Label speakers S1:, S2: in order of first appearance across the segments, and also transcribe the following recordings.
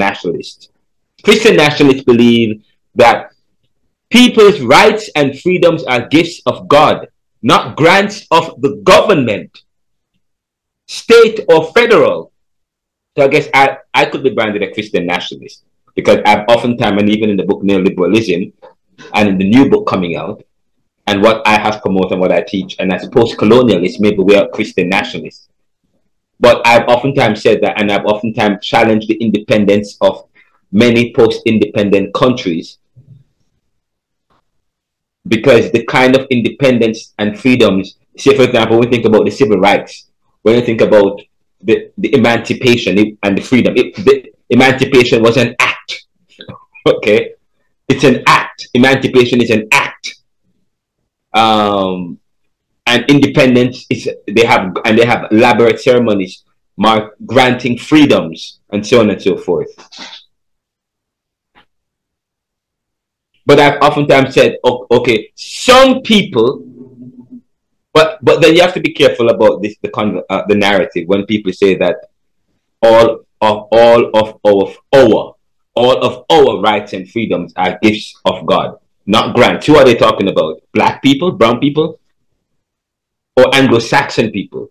S1: nationalists. Christian nationalists believe that people's rights and freedoms are gifts of God, not grants of the government, state or federal. So I guess I, I could be branded a Christian nationalist because I've oftentimes, and even in the book Neoliberalism, and in the new book coming out, and what I have promoted and what I teach, and as post-colonialists, maybe we are Christian nationalists. But I've oftentimes said that, and I've oftentimes challenged the independence of many post-independent countries because the kind of independence and freedoms, say for example, we think about the civil rights, when you think about the, the emancipation and the freedom, it, the emancipation was an act. okay, it's an act. Emancipation is an act. Um, and independence is they have and they have elaborate ceremonies mark granting freedoms and so on and so forth. But I've oftentimes said, okay, some people, but but then you have to be careful about this the con- uh, the narrative when people say that all of all of our our all of our rights and freedoms are gifts of God, not grants. Who are they talking about? Black people, brown people, Anglo-Saxon people?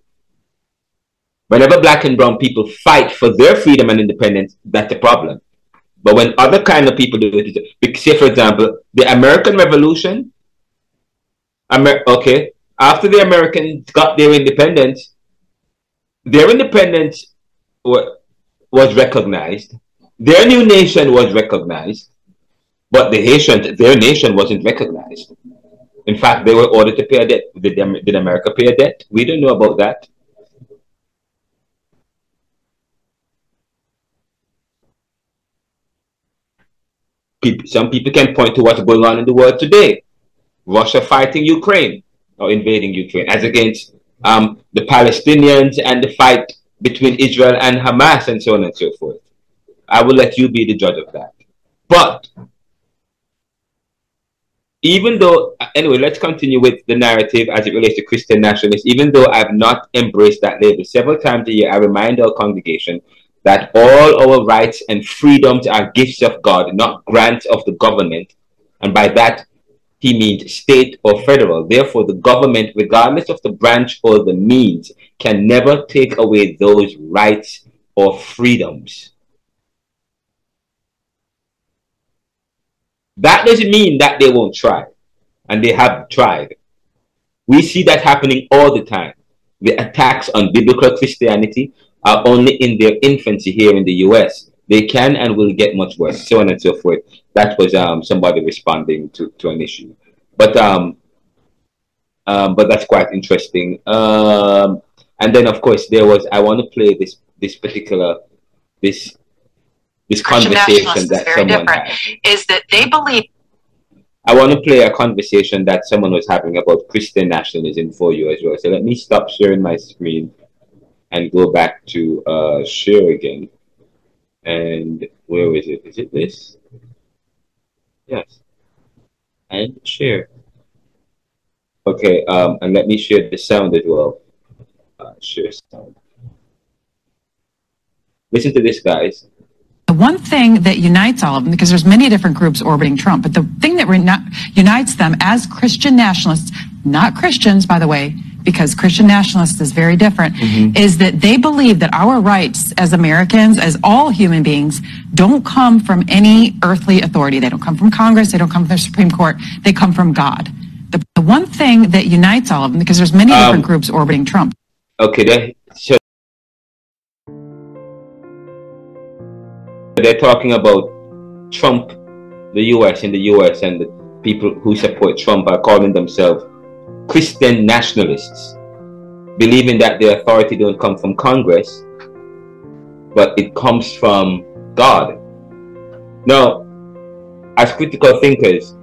S1: Whenever black and brown people fight for their freedom and independence, that's a problem. But when other kind of people do it, say for example, the American Revolution, Amer- okay, after the Americans got their independence, their independence w- was recognized, their new nation was recognized, but the Haitian, their nation wasn't recognized. In fact, they were ordered to pay a debt. Did, did America pay a debt? We don't know about that. some people can point to what's going on in the world today. Russia fighting Ukraine or invading Ukraine as against um, the Palestinians and the fight between Israel and Hamas and so on and so forth. I will let you be the judge of that. But even though, anyway, let's continue with the narrative as it relates to Christian nationalists. Even though I've not embraced that label several times a year, I remind our congregation that all our rights and freedoms are gifts of God, not grants of the government. And by that, he means state or federal. Therefore, the government, regardless of the branch or the means, can never take away those rights or freedoms. That doesn't mean that they won't try, and they have tried. We see that happening all the time. The attacks on biblical Christianity, are only in their infancy here in the US. They can and will get much worse, so on and so forth. That was um, somebody responding to, to an issue. But um, um, but that's quite interesting. Um, and then of course there was I want to play this this particular this this
S2: Christian
S1: conversation that
S2: very
S1: someone
S2: different.
S1: had.
S2: Is that they believe
S1: I want to play a conversation that someone was having about Christian nationalism for you as well. So let me stop sharing my screen and go back to uh, share again. And where is it? Is it this? Yes. And share. Okay, um, and let me share the sound as well. Uh, share sound. Listen to this, guys.
S3: One thing that unites all of them, because there's many different groups orbiting Trump, but the thing that unites them as Christian nationalists, not Christians, by the way, because Christian nationalists is very different, is that they believe that our rights as Americans, as all human beings, don't come from any earthly authority. They don't come from Congress. They don't come from the Supreme Court. They come from God. The, the one thing that unites all of them, because there's many
S1: Um,
S3: different groups orbiting Trump,
S1: Okay, they're talking about Trump, the US, in the US, and the people who support Trump are calling themselves Christian nationalists, believing that their authority don't come from Congress, but it comes from God. Now, as critical thinkers,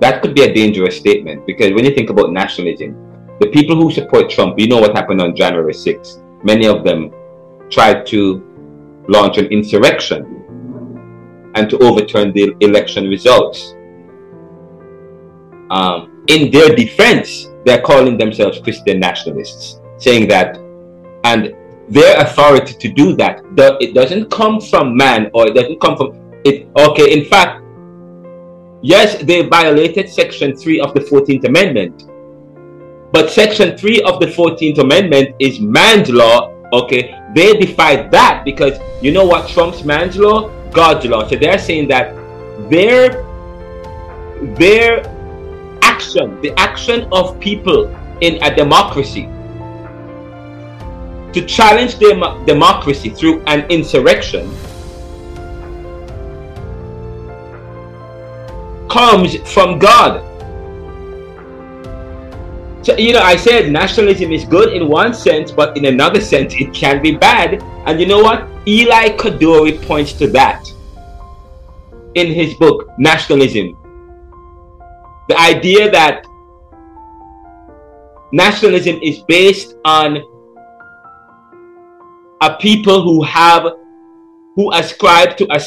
S1: that could be a dangerous statement because when you think about nationalism, the people who support Trump, you know what happened on January 6th. Many of them tried to launch an insurrection and to overturn the election results. Um, in their defense, they're calling themselves Christian nationalists, saying that, and their authority to do that. It doesn't come from man or it doesn't come from it. Okay, in fact, yes, they violated Section 3 of the 14th Amendment. But Section 3 of the 14th Amendment is man's law. Okay, they defied that because you know what trumps man's law? God's law. So they're saying that their their action, the action of people in a democracy, to challenge dem- democracy through an insurrection comes from God. So, you know, I said nationalism is good in one sense, but in another sense, it can be bad. And you know what? Elie Kedourie points to that in his book, Nationalism. The idea that nationalism is based on a people who have who ascribe to a